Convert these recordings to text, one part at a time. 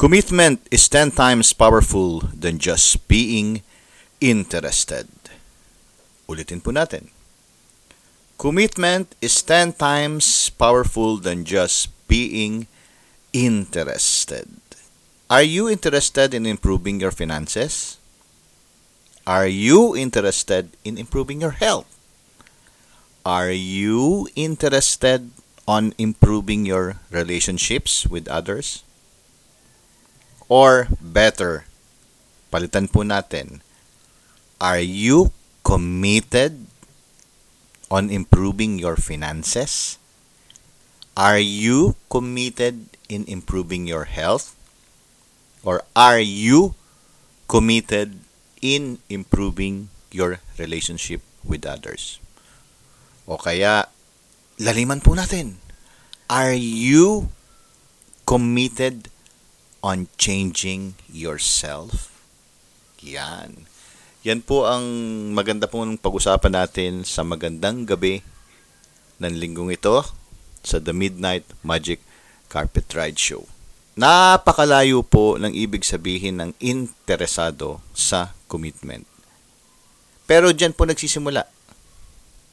Commitment is 10 times powerful than just being interested. Ulitin po natin. Commitment is 10 times powerful than just being interested. Are you interested in improving your finances? Are you interested in improving your health? Are you interested on improving your relationships with others? Or better, palitan po natin, are you committed on improving your finances? Are you committed in improving your health? Or are you committed in improving your relationship with others? O kaya, laliman po natin. Are you committed on changing yourself? Yan. Yan po ang maganda pong pag-usapan natin sa magandang gabi ng linggong ito sa The Midnight Magic Carpet Ride Show. Napakalayo po ng ibig sabihin ng interesado sa commitment. Pero dyan po nagsisimula.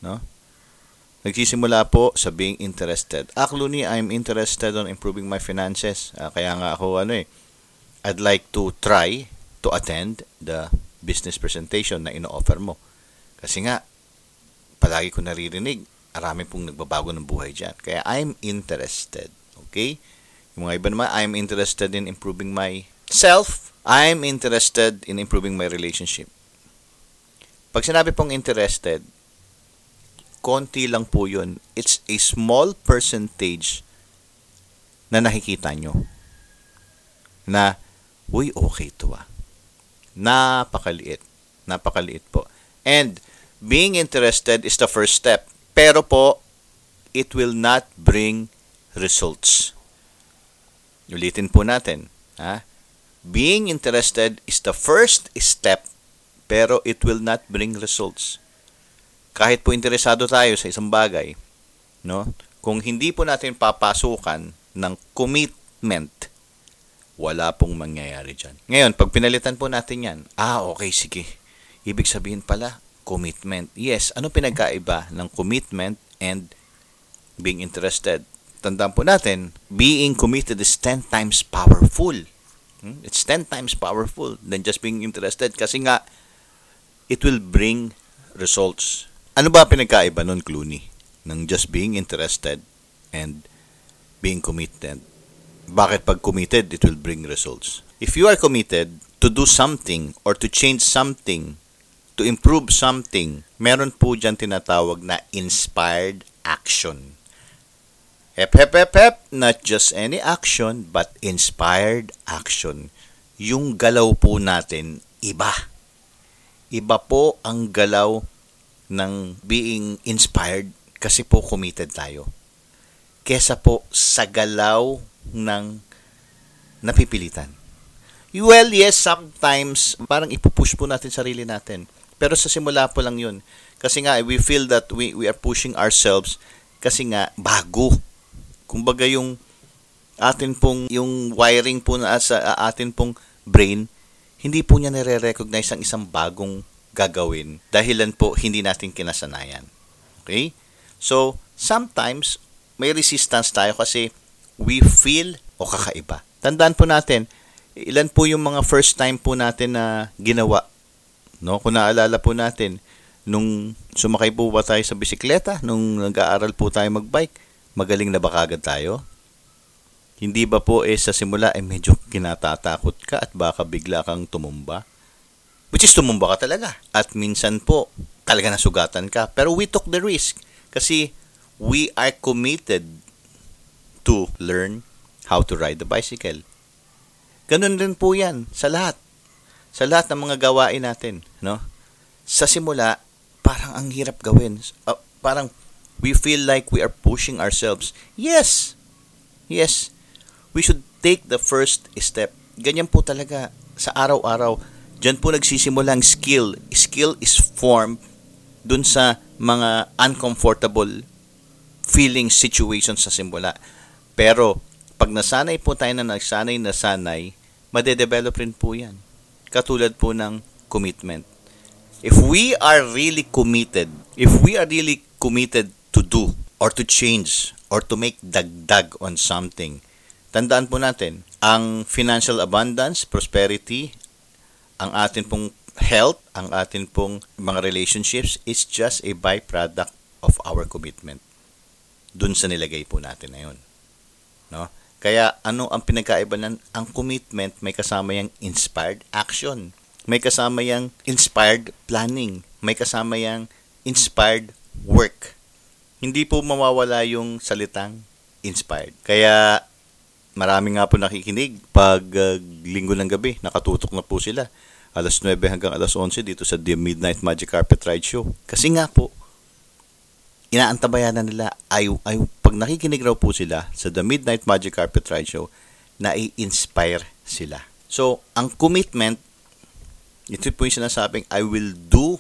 No? Nagsisimula po sa being interested. Actually, I'm interested on improving my finances. Uh, kaya nga ako, ano eh, I'd like to try to attend the business presentation na ino-offer mo. Kasi nga, palagi ko naririnig, marami pong nagbabago ng buhay dyan. Kaya I'm interested. Okay? Yung mga iba naman, I'm interested in improving my self. I'm interested in improving my relationship. Pag sinabi pong interested, konti lang po yun. It's a small percentage na nakikita nyo. Na, uy, okay to ah. Napakaliit. Napakaliit po. And, being interested is the first step. Pero po, it will not bring results. Ulitin po natin. Ha? Being interested is the first step, pero it will not bring results kahit po interesado tayo sa isang bagay, no? Kung hindi po natin papasukan ng commitment, wala pong mangyayari dyan. Ngayon, pag pinalitan po natin yan, ah, okay, sige. Ibig sabihin pala, commitment. Yes, ano pinagkaiba ng commitment and being interested? Tandaan po natin, being committed is 10 times powerful. Hmm? It's 10 times powerful than just being interested kasi nga, it will bring results. Ano ba pinagkaiba nun, Clooney? Ng just being interested and being committed. Bakit pag committed, it will bring results? If you are committed to do something or to change something, to improve something, meron po dyan tinatawag na inspired action. Hep, hep, hep, hep, not just any action, but inspired action. Yung galaw po natin, iba. Iba po ang galaw ng being inspired kasi po committed tayo. Kesa po sa galaw ng napipilitan. Well, yes, sometimes parang ipupush po natin sarili natin. Pero sa simula po lang yun. Kasi nga, we feel that we, we are pushing ourselves kasi nga, bago. Kumbaga yung atin pong, yung wiring po na sa atin pong brain, hindi po niya nare-recognize ang isang bagong gagawin dahilan po hindi natin kinasanayan. Okay? So, sometimes may resistance tayo kasi we feel o kakaiba. Tandaan po natin, ilan po yung mga first time po natin na ginawa. No? Kung naalala po natin, nung sumakay po ba tayo sa bisikleta, nung nag-aaral po tayo magbike, magaling na ba kagad tayo? Hindi ba po eh sa simula eh medyo kinatatakot ka at baka bigla kang tumumba? Which is tumumba ka talaga. At minsan po, talaga nasugatan ka. Pero we took the risk. Kasi we are committed to learn how to ride the bicycle. Ganun din po yan sa lahat. Sa lahat ng mga gawain natin. No? Sa simula, parang ang hirap gawin. Uh, parang we feel like we are pushing ourselves. Yes! Yes. We should take the first step. Ganyan po talaga sa araw-araw Diyan po nagsisimula ang skill. Skill is formed dun sa mga uncomfortable feeling situations sa simula. Pero, pag nasanay po tayo na nagsanay na sanay, madedevelop rin po yan. Katulad po ng commitment. If we are really committed, if we are really committed to do or to change or to make dagdag on something, tandaan po natin, ang financial abundance, prosperity, ang atin pong health, ang atin pong mga relationships is just a byproduct of our commitment. Dun sa nilagay po natin na yun. No? Kaya ano ang pinagkaiba ng ang commitment may kasama yung inspired action. May kasama yung inspired planning. May kasama yung inspired work. Hindi po mawawala yung salitang inspired. Kaya marami nga po nakikinig pag uh, linggo ng gabi, nakatutok na po sila. Alas 9 hanggang alas 11 dito sa The Midnight Magic Carpet Ride Show. Kasi nga po, inaantabayan na nila ay, ay pag nakikinig raw po sila sa The Midnight Magic Carpet Ride Show, na-inspire sila. So, ang commitment, ito po yung sinasabing, I will do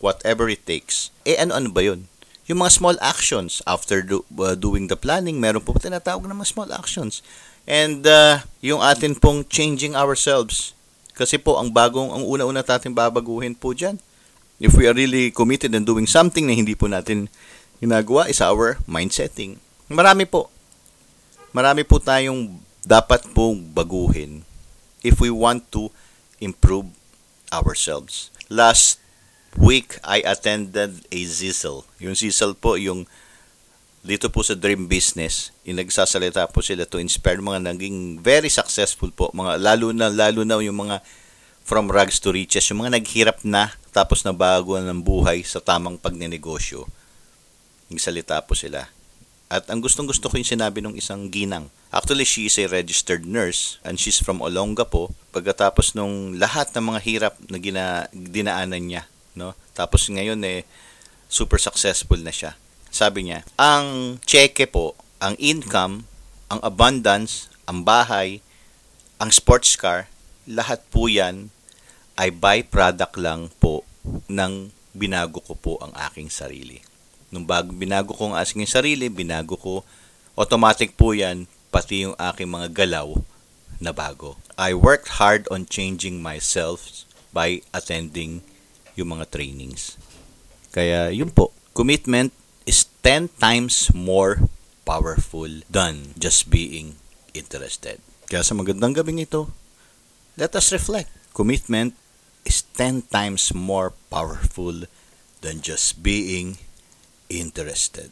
whatever it takes. Eh, ano-ano ba yun? Yung mga small actions after do, uh, doing the planning, meron po tinatawag na mga small actions. And uh, yung atin pong changing ourselves. Kasi po, ang bagong, ang una-una natin babaguhin po dyan. If we are really committed in doing something na hindi po natin ginagawa is our mind setting. Marami po. Marami po tayong dapat pong baguhin if we want to improve ourselves. Last week, I attended a ZISL. Yung ZISL po, yung dito po sa Dream Business, yung nagsasalita po sila to inspire mga naging very successful po. Mga, lalo na, lalo na yung mga from rags to riches, yung mga naghirap na tapos na bago ng buhay sa tamang pagnenegosyo. Yung salita po sila. At ang gustong gusto ko yung sinabi ng isang ginang. Actually, she is a registered nurse and she's from Olonga po. Pagkatapos nung lahat ng mga hirap na gina, dinaanan niya, no? Tapos ngayon eh super successful na siya. Sabi niya, ang cheque po, ang income, ang abundance, ang bahay, ang sports car, lahat po yan ay byproduct lang po ng binago ko po ang aking sarili. Nung bago binago ko ang aking sarili, binago ko, automatic po yan, pati yung aking mga galaw na bago. I worked hard on changing myself by attending yung mga trainings. Kaya yun po, commitment is 10 times more powerful than just being interested. Kaya sa magandang gabing ito, let us reflect. Commitment is 10 times more powerful than just being interested.